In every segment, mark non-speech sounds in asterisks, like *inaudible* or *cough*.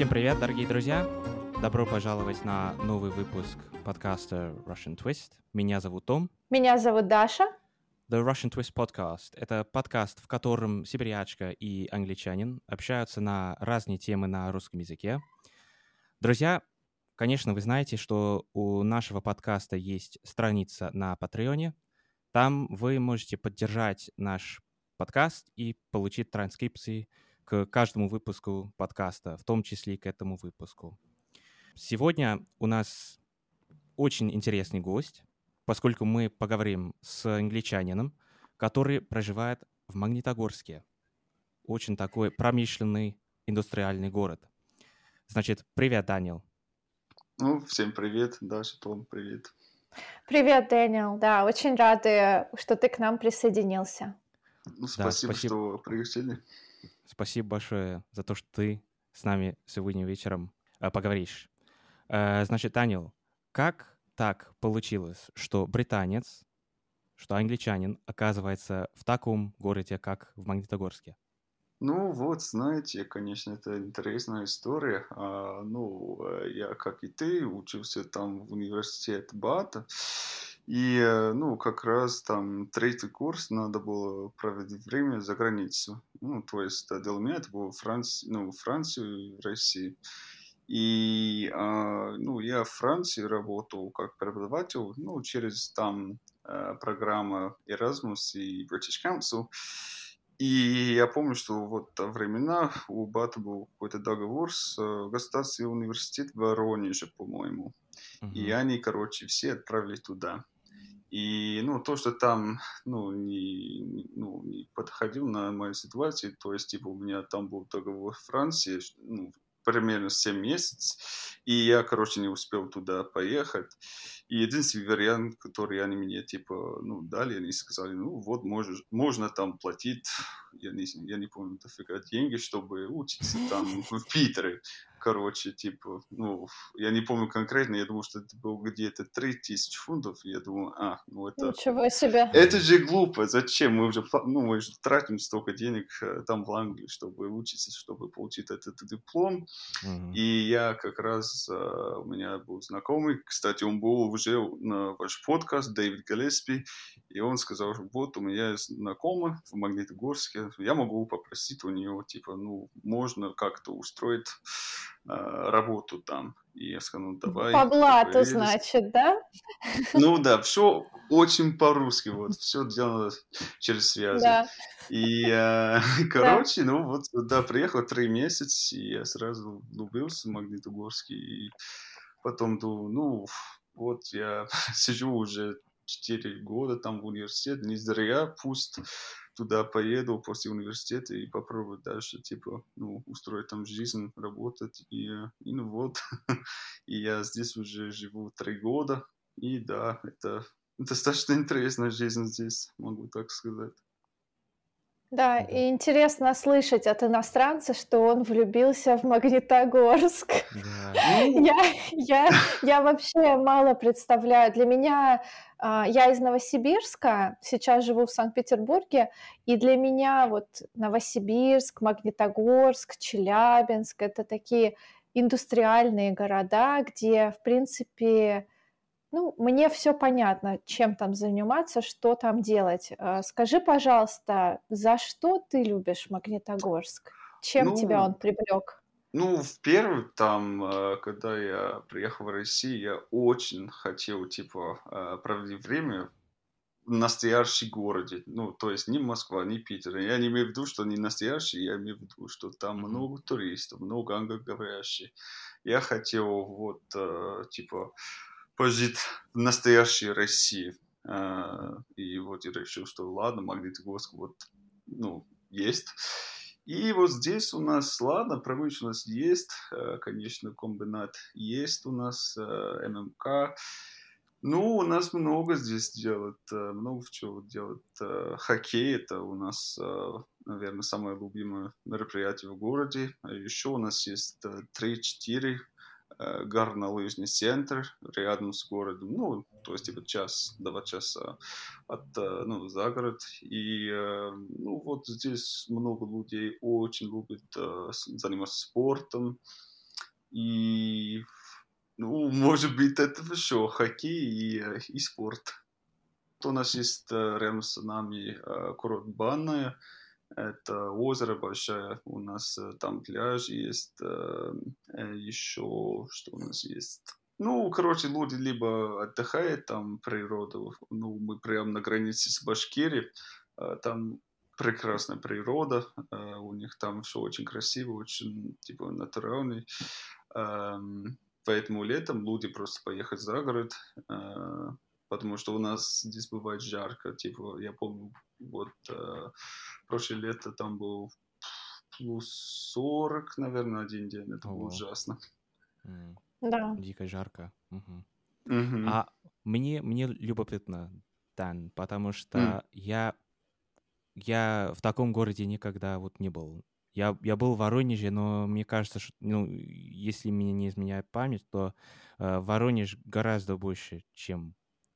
Всем привет, дорогие друзья! Добро пожаловать на новый выпуск подкаста Russian Twist. Меня зовут Том. Меня зовут Даша. The Russian Twist Podcast — это подкаст, в котором сибирячка и англичанин общаются на разные темы на русском языке. Друзья, конечно, вы знаете, что у нашего подкаста есть страница на Патреоне. Там вы можете поддержать наш подкаст и получить транскрипции к каждому выпуску подкаста, в том числе и к этому выпуску. Сегодня у нас очень интересный гость, поскольку мы поговорим с англичанином, который проживает в Магнитогорске. Очень такой промышленный индустриальный город. Значит, привет, Данил. Ну, всем привет, Даша, Том, привет. Привет, Дэниел. Да, очень рады, что ты к нам присоединился. Ну, спасибо, да, спасибо, что пригласили. Спасибо большое за то, что ты с нами сегодня вечером э, поговоришь. Э, значит, Данил, как так получилось, что британец, что англичанин оказывается в таком городе, как в Магнитогорске? Ну вот, знаете, конечно, это интересная история. А, ну, э, я, как и ты, учился там в университете Бата. И, э, ну, как раз там третий курс надо было проводить время за границу. Ну, то есть для меня это было Франц... ну, Францию и Россию. И, э, ну, я в Франции работал как преподаватель, ну, через там э, программа Erasmus и British Council. И я помню, что вот во времена у Бата был какой-то договор с э, государственным университетом в Воронеже, по-моему. Uh-huh. И они, короче, все отправили туда. И, ну, то, что там, ну, не, ну, не подходил на мою ситуацию, то есть, типа, у меня там был договор в Франции, ну, примерно 7 месяцев, и я, короче, не успел туда поехать. И единственный вариант, который они мне, типа, ну, дали, они сказали, ну, вот, можешь, можно там платить, *laughs* я не, я не помню, дофига деньги, чтобы учиться там в Питере короче, типа, ну, я не помню конкретно, я думаю, что это было где-то 3000 фунтов, я думаю, а, ну это... Ничего себе! Это же глупо, зачем? Мы уже, ну, мы же тратим столько денег э, там в Англии, чтобы учиться, чтобы получить этот диплом, mm-hmm. и я как раз, э, у меня был знакомый, кстати, он был уже на ваш подкаст, Дэвид Галеспи, и он сказал, вот, у меня есть знакомый в Магнитогорске, я могу попросить у него, типа, ну, можно как-то устроить а, работу там. И я сказал, ну давай. По блату, значит, да? Ну да, все очень по-русски, вот, все делалось через связи. Да. И, э, *laughs* короче, да. ну вот, да, приехал три месяца, и я сразу влюбился в Магнитогорске, и потом думаю, ну, вот я *laughs* сижу уже четыре года там в университете, не зря, пусть туда поеду после университета и попробую дальше, типа, ну, устроить там жизнь, работать. И, и ну вот, *laughs* и я здесь уже живу три года. И да, это достаточно интересная жизнь здесь, могу так сказать. Да, и интересно слышать от иностранца, что он влюбился в Магнитогорск. Да. *laughs* Я, я, я вообще мало представляю. Для меня, а, я из Новосибирска, сейчас живу в Санкт-Петербурге, и для меня вот Новосибирск, Магнитогорск, Челябинск — это такие индустриальные города, где, в принципе, ну, мне все понятно, чем там заниматься, что там делать. А, скажи, пожалуйста, за что ты любишь Магнитогорск? Чем ну, тебя он привлек? Ну, в первый там, а, когда я приехал в Россию, я очень хотел, типа, а, проводить время в настоящем городе. Ну, то есть не Москва, не Питер. Я не имею в виду, что не настоящий, я имею в виду, что там много туристов, много англоговорящих. Я хотел вот, типа, пожить в настоящей России. А, и вот я решил, что ладно, Магнитогорск вот, ну, есть. И вот здесь у нас, ладно, промышленность есть, э, конечно, комбинат есть у нас, э, ММК. Ну, у нас много здесь делают, много чего делают. Хоккей – это у нас, наверное, самое любимое мероприятие в городе. А еще у нас есть 3-4 Э, горнолыжный центр рядом с городом, ну, то есть типа час, два часа от, э, ну, за город. И, э, ну, вот здесь много людей очень любят заниматься спортом. и, ну, может быть, это все хоккей и, и спорт. У нас есть рядом с нами курорт Банная, это озеро большое, у нас там пляж есть, еще что у нас есть. Ну, короче, люди либо отдыхают там природу, ну, мы прямо на границе с Башкирией, там прекрасная природа, у них там все очень красиво, очень, типа, натуральный. Поэтому летом люди просто поехать за город, потому что у нас здесь бывает жарко. Типа, я помню, вот прошлое лето там был плюс 40, наверное, один день. Это было ужасно. Да. Дико жарко. Мгм. Мгм. А мне, мне любопытно, Дан, потому что я, я в таком городе никогда вот не был. Я, я был в Воронеже, но мне кажется, что, ну, если меня не изменяет память, то э, Воронеж гораздо больше, чем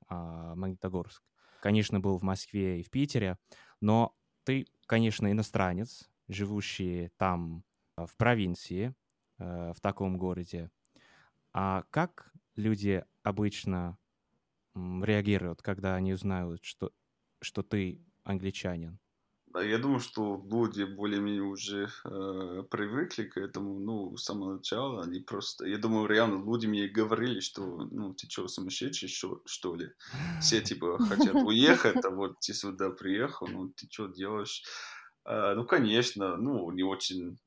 Магнитогорск. Конечно, был в Москве и в Питере, но ты, конечно, иностранец, живущий там, э, в провинции, э, в таком городе. А как люди обычно реагируют, когда они узнают, что, что ты англичанин? Да, я думаю, что люди более-менее уже э, привыкли к этому, ну, с самого начала. Они просто, я думаю, реально люди мне говорили, что, ну, ты что, сумасшедший, что, что ли? Все, типа, хотят *laughs* уехать, а вот ты сюда приехал, ну, ты что делаешь? Э, ну, конечно, ну, не очень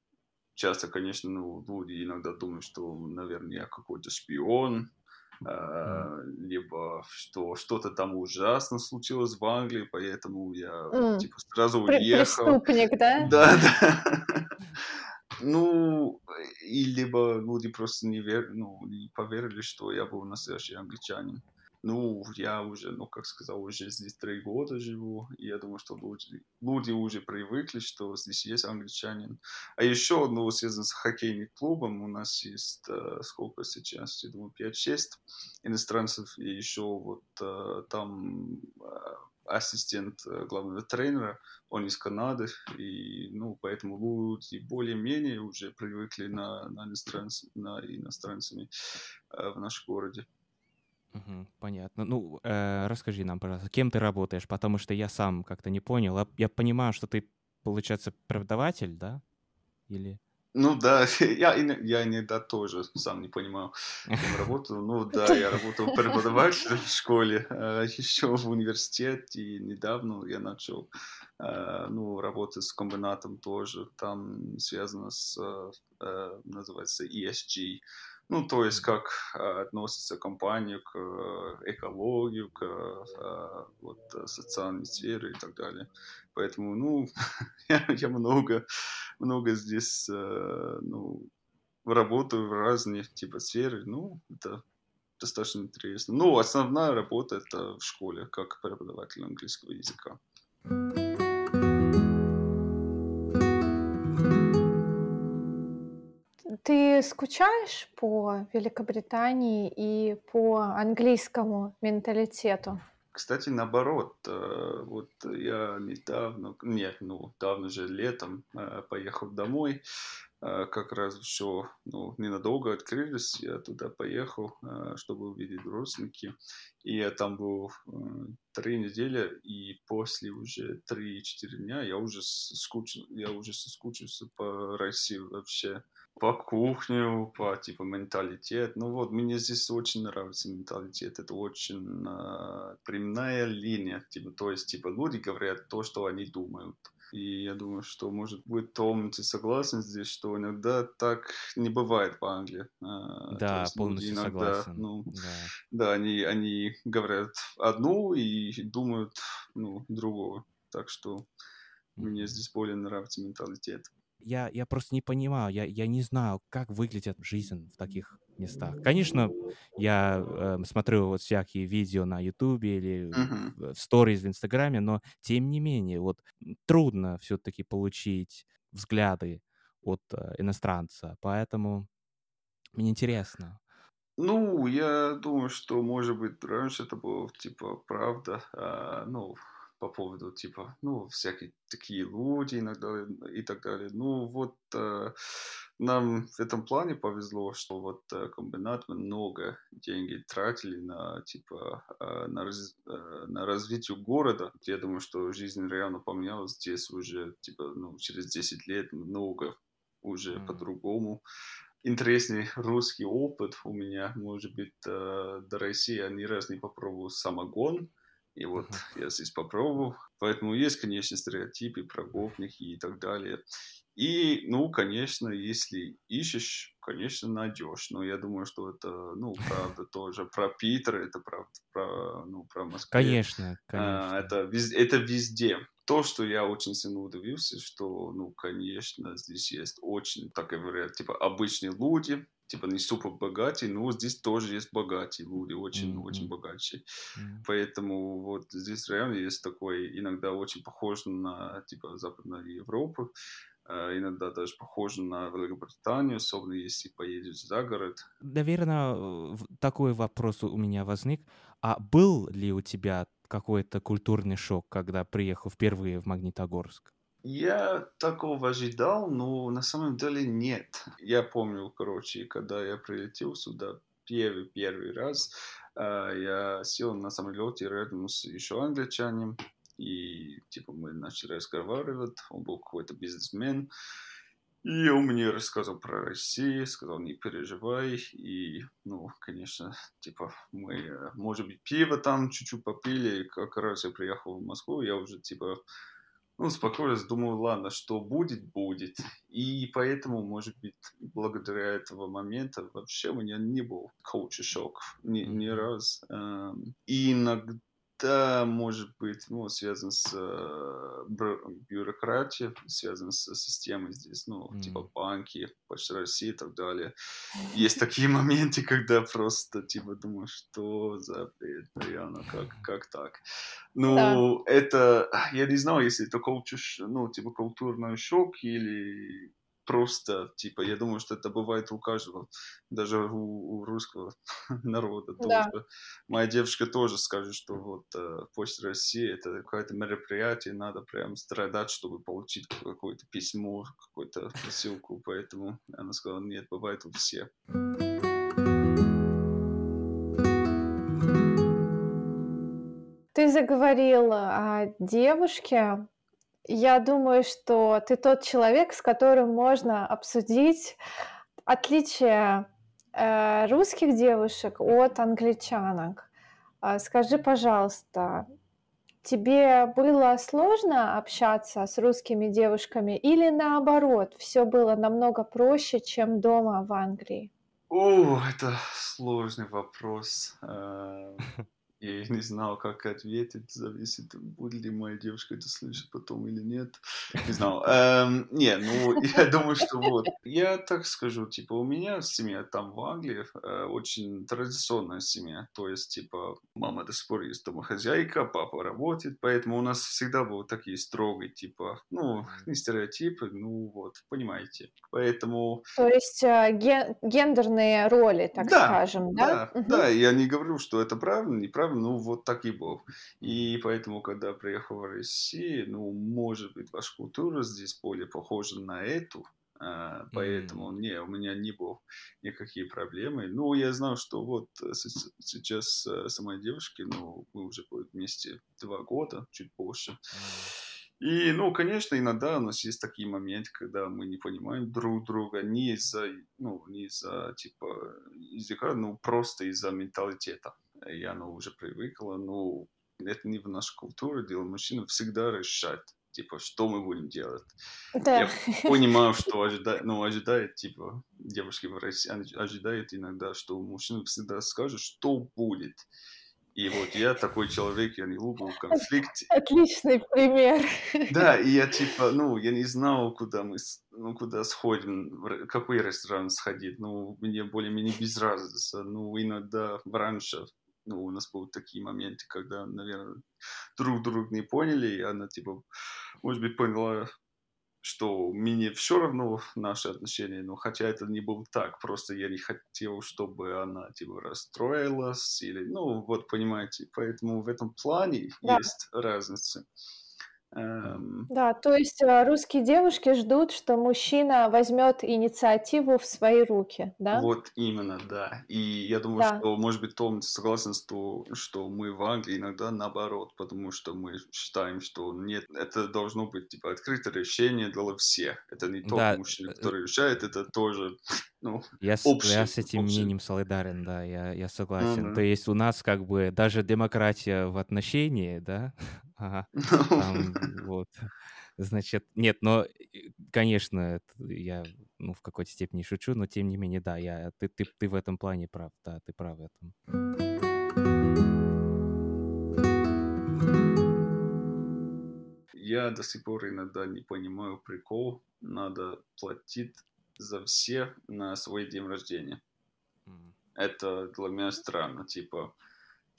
часто, конечно, ну, люди иногда думают, что, наверное, я какой-то шпион, э, либо что что-то там ужасно случилось в Англии, поэтому я типа сразу Пр- уехал. Преступник, да? Да, да. Ну, и либо люди просто не, вер... ну, не поверили, что я был настоящий англичанин. Ну, я уже, ну, как сказал, уже здесь три года живу, и я думаю, что люди, люди уже привыкли, что здесь есть англичанин. А еще, ну, связано с хоккейным клубом, у нас есть, э, сколько сейчас, я думаю, 5-6 иностранцев, и еще вот э, там э, ассистент главного тренера, он из Канады, и, ну, поэтому люди более-менее уже привыкли на, на, иностранц, на иностранцами в нашем городе. Мгм. Понятно. Ну, э, расскажи нам, пожалуйста, кем ты работаешь, потому что я сам как-то не понял. А Я понимаю, что ты, получается, преподаватель, да? Или... Ну да, *laughs* я, я иногда тоже сам не понимаю, кем *laughs* работаю. Ну *laughs* да, я работал преподавателем в школе, а еще в университете, и недавно я начал э, ну, работать с комбинатом тоже. Там связано с, э, называется ESG, ну, то есть, как э, относится компания к э, экологии, к э, вот, социальной сфере и так далее. Поэтому, ну, *laughs* я, много, много здесь, ну, работаю в разные типа сферы. Ну, это достаточно интересно. Ну, основная работа это в школе, как преподаватель английского языка. Ты скучаешь по Великобритании и по английскому менталитету? Кстати, наоборот, э, вот я недавно, нет, ну, давно же летом э, поехал домой, э, как раз все, ну, ненадолго открылись, я туда поехал, чтобы увидеть родственники, и я там был три недели, и после уже три-четыре дня я уже скучил, я уже соскучился по России вообще по кухню, по типа менталитет. Ну вот, мне здесь очень нравится менталитет. Это очень э, прямая линия. Типа, то есть, типа, люди говорят то, что они думают. И я думаю, что, может быть, Том, ты согласен здесь, что иногда так не бывает в Англии. А, да, полностью иногда, согласен. Ну, да, да они, они говорят одну и думают ну, другого. Так что mm-hmm. мне здесь более нравится менталитет я, я просто не понимаю, я, я не знаю, как выглядит жизнь в таких местах. Конечно, я э, смотрю вот всякие видео на Ютубе или uh-huh. в сторис в Инстаграме, но тем не менее, вот трудно все-таки получить взгляды от э, иностранца, поэтому мне интересно. Ну, я думаю, что, может быть, раньше это было, типа, правда, а, ну, по поводу, типа, ну, всякие такие люди иногда и так далее. Ну, вот, э, нам в этом плане повезло, что вот э, комбинат мы много денег тратили на типа э, на, раз, э, на развитие города. Я думаю, что жизнь реально поменялась здесь уже типа ну, через 10 лет много уже mm-hmm. по-другому. Интересный русский опыт у меня, может быть, до России я ни раз не попробовал самогон, и вот uh-huh. я здесь попробовал. Поэтому есть, конечно, стереотипы про гопники и так далее. И, ну, конечно, если ищешь, конечно, найдешь. Но я думаю, что это, ну, правда тоже про Питер, это правда про, ну, про Москву. Конечно, конечно. А, это, везде, это везде. То, что я очень сильно удивился, что, ну, конечно, здесь есть очень, так говорят, типа, обычные люди, типа не супер богатые, но здесь тоже есть богатые люди, очень, mm-hmm. очень богатые. Mm-hmm. Поэтому вот здесь реально есть такой, иногда очень похож на, типа, Западную Европу, Э, иногда даже похоже на Великобританию, особенно если поедешь за город. Наверное, такой вопрос у меня возник. А был ли у тебя какой-то культурный шок, когда приехал впервые в Магнитогорск? Я такого ожидал, но на самом деле нет. Я помню, короче, когда я прилетел сюда первый, первый раз, э, я сел на самолете рядом с еще англичанином, и типа мы начали разговаривать, он был какой-то бизнесмен, и он мне рассказал про Россию, сказал, не переживай. И, ну, конечно, типа, мы, может быть, пиво там чуть-чуть попили. Как раз я приехал в Москву, я уже, типа, ну, спокойно думаю, ладно, что будет, будет. И поэтому, может быть, благодаря этого момента вообще у меня не был коучи-шок ни, ни раз. Эм, и иногда это может быть ну, связано с э, бюрократией, связано с системой здесь, ну, mm. типа банки, Почта России и так далее. Есть такие *laughs* моменты, когда просто, типа, думаешь, что за бред, реально, как, как так? Ну, да. это, я не знаю, если это ну, типа, культурный шок или просто, типа, я думаю, что это бывает у каждого, даже у, у русского *laughs* народа да. тоже. Моя девушка тоже скажет, что вот э, Почта России это какое-то мероприятие, надо прям страдать, чтобы получить какое-то письмо, какую-то посылку, поэтому она сказала, нет, бывает у всех. Ты заговорил о девушке, я думаю, что ты тот человек, с которым можно обсудить отличие э, русских девушек от англичанок. Э, скажи, пожалуйста, тебе было сложно общаться с русскими девушками или наоборот, все было намного проще, чем дома в Англии? О, это сложный вопрос. Я не знал, как ответить, зависит, будет ли моя девушка это слышать потом или нет. Не знал. Эм, не, ну, *laughs* я думаю, что вот. Я так скажу, типа, у меня семья там в Англии э, очень традиционная семья. То есть, типа, мама до сих пор есть домохозяйка, папа работает, поэтому у нас всегда был такие строгие, типа, ну, не стереотипы, ну, вот, понимаете. Поэтому... То есть, э, ген- гендерные роли, так да, скажем, да? Да, угу. да, я не говорю, что это правильно, неправильно, ну вот так и был. И поэтому, когда приехал в Россию, ну, может быть, ваша культура здесь более похожа на эту, Uh, поэтому mm. не, у меня не было никакие проблемы. Ну, я знал, что вот сейчас э, с моей девушкой, ну, мы уже вместе два года, чуть больше. Mm. И, ну, конечно, иногда у нас есть такие моменты, когда мы не понимаем друг друга не из-за, ну, не из-за, типа, языка, ну, просто из-за менталитета и она уже привыкла, но это не в нашей культуре дело. Мужчина всегда решает, типа, что мы будем делать. Да. Я понимаю, что ожидает, ну, ожидает, типа, девушки в России ожидает иногда, что мужчина всегда скажет, что будет. И вот я такой человек, я не люблю конфликт. Отличный пример. Да, и я типа, ну, я не знал, куда мы, ну, куда сходим, в какой ресторан сходить. Ну, мне более-менее без разницы. Ну, иногда раньше ну, у нас были такие моменты, когда, наверное, друг друга не поняли, и она, типа, может быть, поняла, что мне все равно наши отношения, но хотя это не было так, просто я не хотел, чтобы она, типа, расстроилась, или, ну, вот, понимаете, поэтому в этом плане да. есть разница. Эм... Да, то есть э, русские девушки ждут, что мужчина возьмет инициативу в свои руки, да? Вот именно, да. И я думаю, да. что, может быть, Том согласен с то, что мы в Англии иногда наоборот, потому что мы считаем, что нет, это должно быть типа открытое решение для всех. Это не тот да. мужчина, э, который решает, это тоже *laughs* ну, я, общий, я с этим общий. мнением солидарен, да, я, я согласен. Да. То есть у нас как бы даже демократия в отношении, да, *laughs* ага, *laughs* там, вот. Значит, нет, но, конечно, я ну, в какой-то степени шучу, но тем не менее, да, я, ты, ты, ты в этом плане прав, да, ты прав в этом. Я до сих пор иногда не понимаю прикол, надо платить за всех на свой день рождения. Mm. Это для меня странно, типа,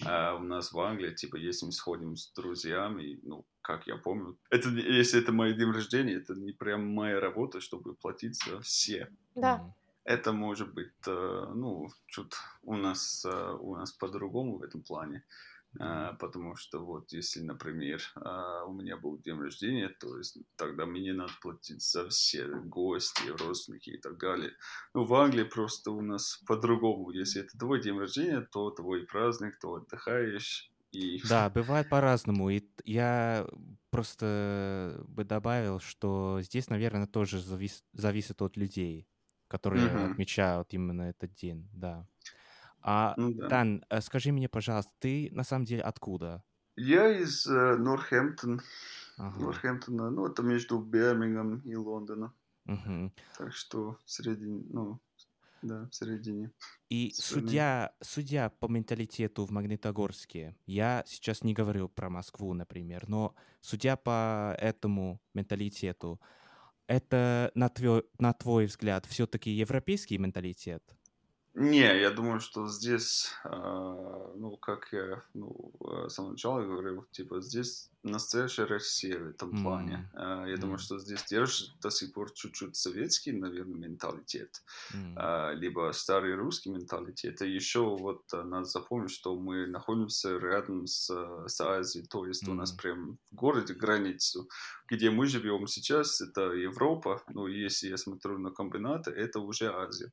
а у нас в Англии, типа, если мы сходим с друзьями, ну, как я помню, это, если это мой день рождения, это не прям моя работа, чтобы платить за все. Да. Это может быть, э, ну, чуть у нас, э, у нас по-другому в этом плане. А, потому что вот если, например, а, у меня был день рождения, то есть тогда мне надо платить за все гости, родственники и так далее. Ну, в Англии просто у нас по-другому. Если это твой день рождения, то твой праздник, то отдыхаешь. И... Да, *laughs* бывает по-разному. И я просто бы добавил, что здесь, наверное, тоже завис... зависит от людей, которые mm-hmm. отмечают именно этот день, да. А, ну, да. Дан, э, скажи мне, пожалуйста, ты на самом деле откуда? Я из э, Норхэмптон. Ага. Норхэмптона. Ну, это между Бирмингем и Лондоном. Угу. Так что в середине, ну, да, в середине. И судья, судья по менталитету в Магнитогорске, я сейчас не говорю про Москву, например, но судья по этому менталитету, это, на твой, на твой взгляд, все-таки европейский менталитет? Не, я думаю, что здесь, э, ну, как я ну, с самого начала говорил, типа, здесь настоящая Россия в этом плане. Mm. Э, я mm. думаю, что здесь держит до сих пор чуть-чуть советский, наверное, менталитет, mm. э, либо старый русский менталитет. И еще вот надо запомнить, что мы находимся рядом с, с Азией, то есть mm. у нас прям в городе границу, где мы живем сейчас, это Европа, ну, если я смотрю на комбинаты, это уже Азия.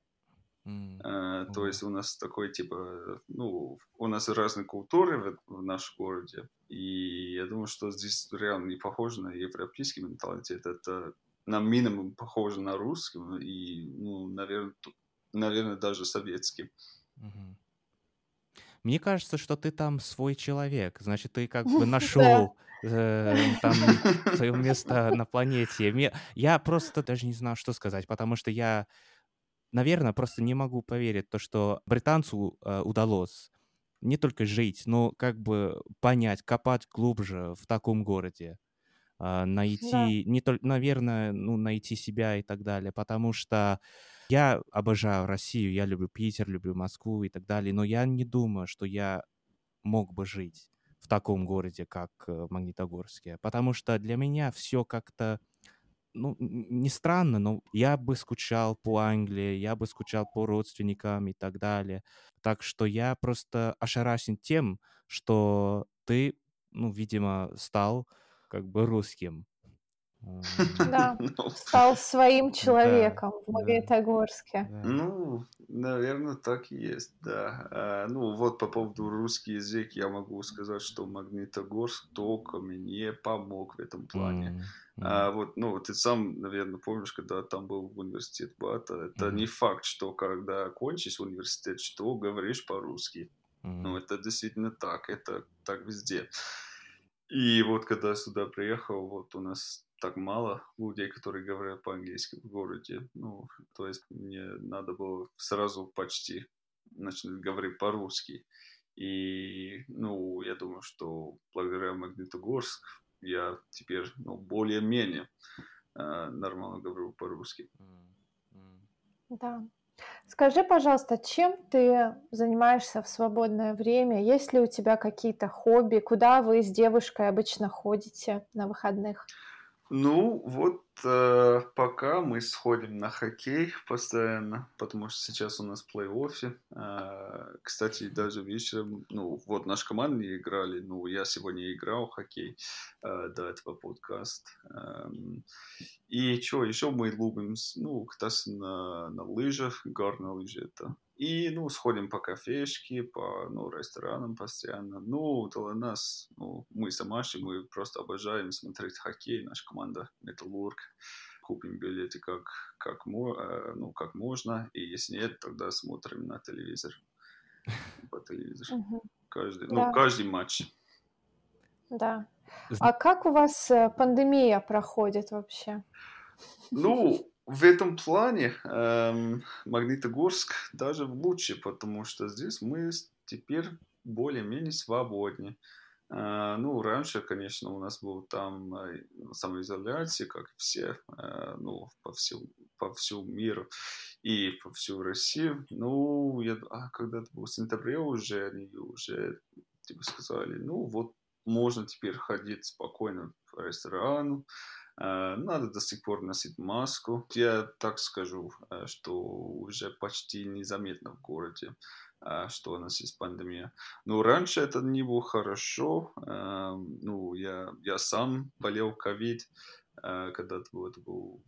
Mm. Uh, то есть у нас такой типа, ну, у нас разные культуры в, в нашем городе, и я думаю, что здесь реально не похоже на европейский менталитет, это на минимум похоже на русский и, ну, наверное, наверное даже советский. Mm-hmm. Мне кажется, что ты там свой человек, значит, ты как бы *laughs* нашел э, *laughs* там свое место на планете. Я просто даже не знаю, что сказать, потому что я наверное, просто не могу поверить то, что британцу э, удалось не только жить, но как бы понять, копать глубже в таком городе, э, найти, да. не только, наверное, ну, найти себя и так далее, потому что я обожаю Россию, я люблю Питер, люблю Москву и так далее, но я не думаю, что я мог бы жить в таком городе, как э, Магнитогорске, потому что для меня все как-то ну, не странно, но я бы скучал по Англии, я бы скучал по родственникам и так далее. Так что я просто ошарашен тем, что ты, ну, видимо, стал как бы русским. Да, *laughs* ну, стал своим человеком в Магнитогорске. Ну, наверное, так и есть, да. А, ну, вот по поводу русский язык я могу сказать, что Магнитогорск только мне помог в этом плане. А вот, ну, ты сам, наверное, помнишь, когда там был университет Бата, это не факт, что когда кончишь университет, что говоришь по-русски. Ну, это действительно так, это так везде. И вот когда я сюда приехал, вот у нас так мало людей, которые говорят по-английски в городе. Ну, то есть мне надо было сразу почти начать говорить по-русски. И, ну, я думаю, что благодаря Магнитогорск я теперь, ну, более-менее э, нормально говорю по-русски. Да. Скажи, пожалуйста, чем ты занимаешься в свободное время? Есть ли у тебя какие-то хобби? Куда вы с девушкой обычно ходите на выходных? Ну, вот э, пока мы сходим на хоккей постоянно, потому что сейчас у нас плей-оффе. Э, кстати, даже вечером, ну, вот наша команда не играли, ну, я сегодня играл в хоккей э, до этого подкаста. Э, и что, еще мы любим, ну, кататься на, на лыжах, горные лыжи это и, ну, сходим по кафешке, по, ну, ресторанам постоянно. Ну, для нас, ну, мы с Амашей, мы просто обожаем смотреть хоккей, наша команда Металлург. Купим билеты как, как, э, ну, как можно, и если нет, тогда смотрим на телевизор. По телевизору. Каждый, ну, каждый матч. Да. А как у вас э, пандемия проходит вообще? Ну, в этом плане эм, Магнитогорск даже лучше, потому что здесь мы теперь более-менее свободнее. Э, ну, раньше, конечно, у нас был там э, самоизоляция, как все, э, ну, по всему, по всему миру и по всю Россию. Ну, я, а, когда это было в сентябре уже, они уже, типа, сказали, ну, вот можно теперь ходить спокойно в ресторан, Э, надо до сих пор носить маску. Я так скажу, э, что уже почти незаметно в городе, э, что у нас есть пандемия. Но раньше это не было хорошо. Ну, я, я сам болел ковид, когда это был, это был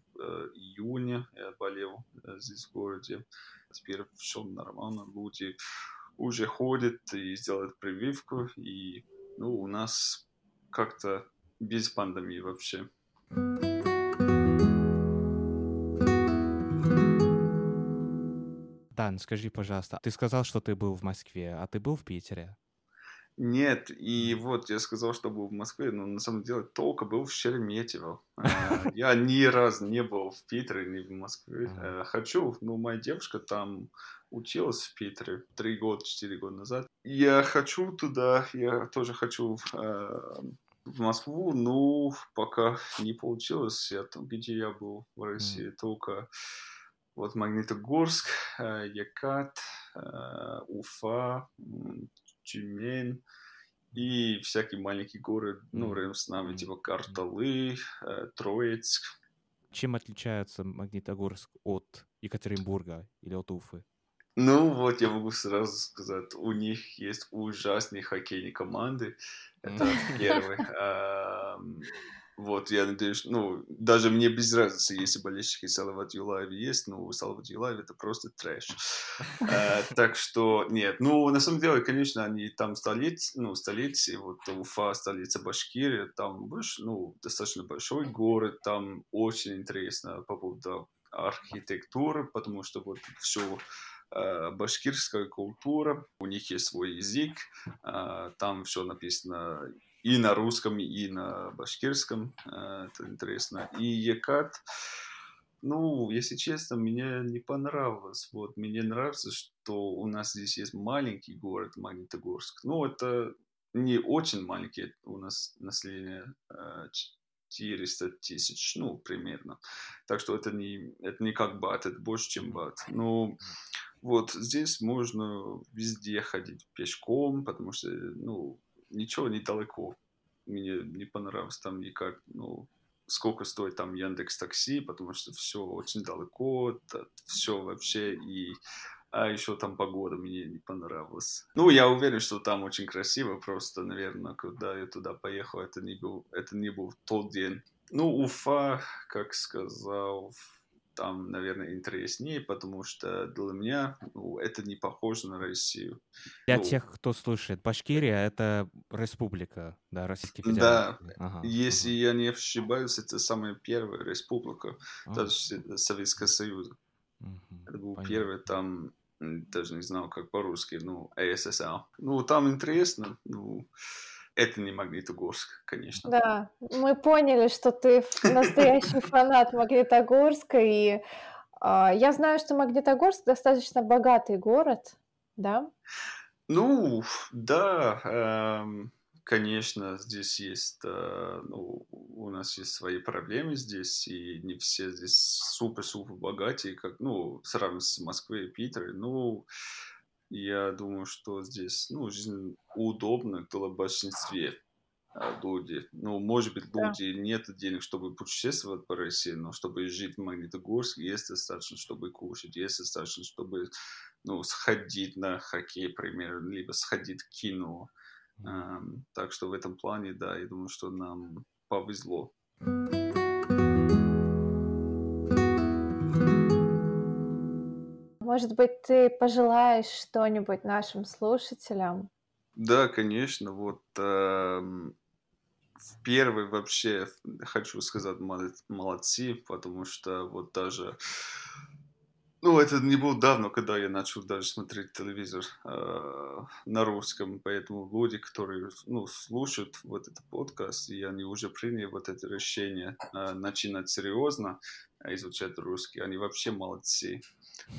июня, я болел здесь в городе. Теперь все нормально, люди уже ходят и сделают прививку, и ну, у нас как-то без пандемии вообще. Дан, скажи, пожалуйста, ты сказал, что ты был в Москве, а ты был в Питере? Нет, и вот я сказал, что был в Москве, но на самом деле только был в Шереметьево. *laughs* А, я ни разу не был в Питере, ни в Москве. Э, хочу, но моя девушка там училась в Питере три года, четыре года назад. Я хочу туда, я тоже хочу в Москву, ну, пока не получилось. Я там, где я был в России, только вот Магнитогорск, э, Якат, э, Уфа, Тюмень и всякие маленькие горы, ну, рядом с нами, типа Карталы, э, Троицк. Чем отличается Магнитогорск от Екатеринбурга или от Уфы? Ну, вот я могу сразу сказать, у них есть ужасные хоккейные команды. Это первый. *laughs* Вот, я надеюсь, ну, даже мне без разницы, если болельщики Салават Юлаева есть, но Салават Юлаев это просто трэш. Э, *laughs* так что, нет, ну, на самом деле, конечно, они там столица, ну, столица, вот Уфа, столица Башкирии, там, ну, достаточно большой город, там очень интересно по поводу архитектуры, потому что вот все Э, башкирская культура, у них есть свой язык, э, там все написано и на русском, и на башкирском, э, это интересно. И Екат, ну, если честно, мне не понравилось. Вот, мне нравится, что у нас здесь есть маленький город Магнитогорск. Ну, это не очень маленький, у нас население 400 тысяч, ну, примерно. Так что это не, это не как бат, это больше, чем бат. Ну, вот здесь можно везде ходить пешком, потому что, ну, ничего недалеко. Мне не понравилось там никак, ну, сколько стоит там Яндекс Такси, потому что все очень далеко, все вообще и а еще там погода мне не понравилась. Ну, я уверен, что там очень красиво, просто, наверное, когда я туда поехал, это не был, это не был тот день. Ну, Уфа, как сказал, там, наверное, интереснее, потому что для меня ну, это не похоже на Россию. Для ну, тех, кто слушает, Башкирия — это республика, да, Российской Федерации. Да, ага, если ага. я не ошибаюсь, это самая первая республика а. даже Советского Союза. Угу, это был понятно. первый там, даже не знал, как по-русски, ну, СССР. Ну, там интересно, ну, это не Магнитогорск, конечно. Да, мы поняли, что ты *laughs* настоящий фанат Магнитогорска, и э, я знаю, что Магнитогорск достаточно богатый город, да? Ну, да, эм, конечно, здесь есть, э, ну, у нас есть свои проблемы здесь, и не все здесь супер-супер богатые, как, ну, сравнивать с Москвой и Питером, ну, я думаю, что здесь, ну, жизнь удобна для большинстве. а, люди. Ну, может быть, люди да. нет денег, чтобы путешествовать по России, но чтобы жить в Магнитогорске, есть достаточно, чтобы кушать, есть достаточно, чтобы ну, сходить на хоккей, примерно, либо сходить в кино. Mm. так что в этом плане, да, я думаю, что нам повезло. Может быть, ты пожелаешь что-нибудь нашим слушателям? Да, конечно. Вот эм, в первый вообще хочу сказать молодцы, потому что вот даже ну, это не было давно, когда я начал даже смотреть телевизор э, на русском, поэтому люди, которые ну, слушают вот этот подкаст, и они уже приняли вот это решение э, начинать серьезно изучать русский, они вообще молодцы.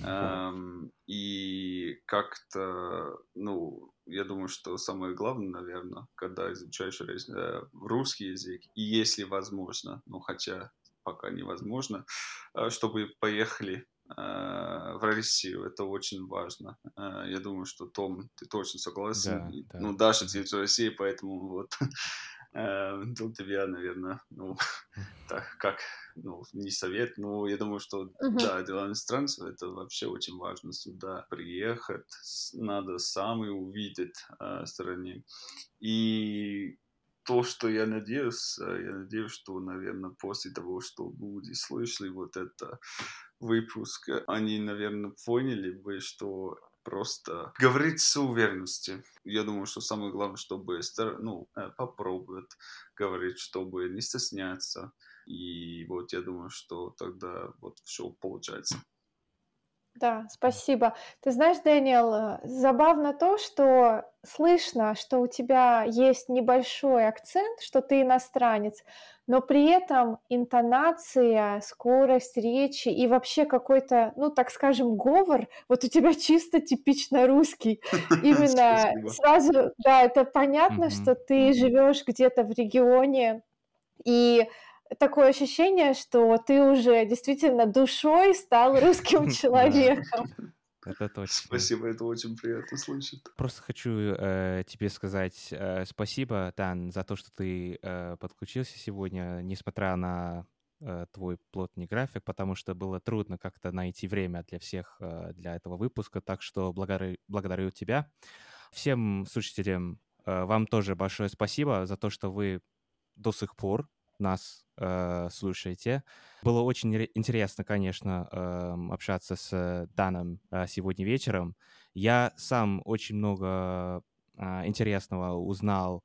Эм, и как-то, ну, я думаю, что самое главное, наверное, когда изучаешь э, русский язык, и если возможно, ну, хотя пока невозможно, э, чтобы поехали э, в Россию. Это очень важно. Я думаю, что Том, ты точно согласен. Да, да. Ну, Даша, ты из России, поэтому вот *laughs* тут тебя, наверное, ну, *laughs* так, как ну, не совет, но я думаю, что uh-huh. да, для иностранцев это вообще очень важно сюда приехать, надо сами увидеть э, стороны. И то, что я надеюсь, э, я надеюсь, что, наверное, после того, что люди слышали вот это выпуск, они, наверное, поняли бы, что просто говорить с уверенностью. Я думаю, что самое главное, чтобы ну, э, попробовать говорить, чтобы не стесняться, и вот я думаю, что тогда вот все получается. Да, спасибо. Ты знаешь, Дэниел, э, забавно то, что слышно, что у тебя есть небольшой акцент, что ты иностранец, но при этом интонация, скорость речи и вообще какой-то, ну, так скажем, говор, вот у тебя чисто типично русский. *laughs* Именно сразу, да, это понятно, что ты живешь где-то в регионе, и такое ощущение, что ты уже действительно душой стал русским *laughs* человеком. *laughs* Это точно. Спасибо, это очень приятно слышать. Просто хочу э, тебе сказать э, спасибо, Дан, за то, что ты э, подключился сегодня, несмотря на э, твой плотный график, потому что было трудно как-то найти время для всех э, для этого выпуска, так что благодарю, благодарю тебя. Всем слушателям э, вам тоже большое спасибо за то, что вы до сих пор нас э, слушаете. Было очень интересно, конечно, э, общаться с Даном э, сегодня вечером. Я сам очень много э, интересного узнал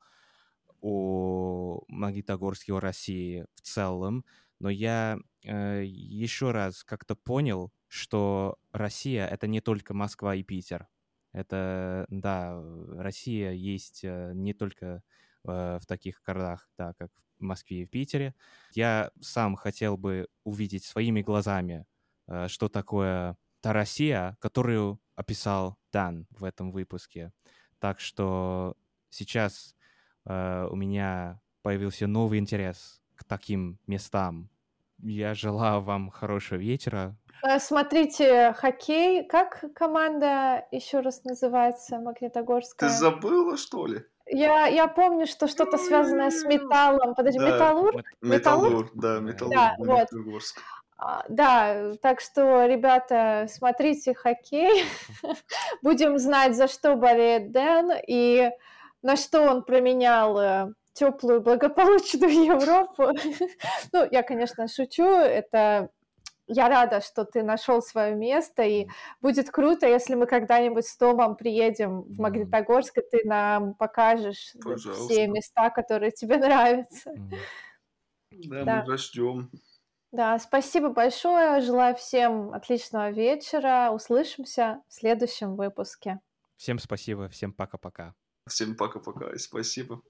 о Магнитогорске, о России в целом, но я э, еще раз как-то понял, что Россия — это не только Москва и Питер. Это, да, Россия есть э, не только в таких городах, да, как в Москве и в Питере. Я сам хотел бы увидеть своими глазами, э, что такое та Россия, которую описал Дан в этом выпуске. Так что сейчас э, у меня появился новый интерес к таким местам. Я желаю вам хорошего вечера. Э, смотрите, хоккей, как команда еще раз называется, Магнитогорская? Ты забыла, что ли? Я, я помню, что что-то связанное с металлом. Подожди, да. металлург? Металлург, да, металлург. Да, вот. А, да, так что, ребята, смотрите хоккей. *laughs* Будем знать, за что болеет Дэн и на что он променял э, теплую, благополучную *laughs* Европу. ну, я, конечно, шучу. Это я рада, что ты нашел свое место, и будет круто, если мы когда-нибудь с Томом приедем в Магнитогорск, и ты нам покажешь Пожалуйста. все места, которые тебе *laughs* нравятся. Да, да. мы ждем. Да, спасибо большое. Желаю всем отличного вечера. Услышимся в следующем выпуске. Всем спасибо, всем пока-пока. Всем пока-пока и спасибо.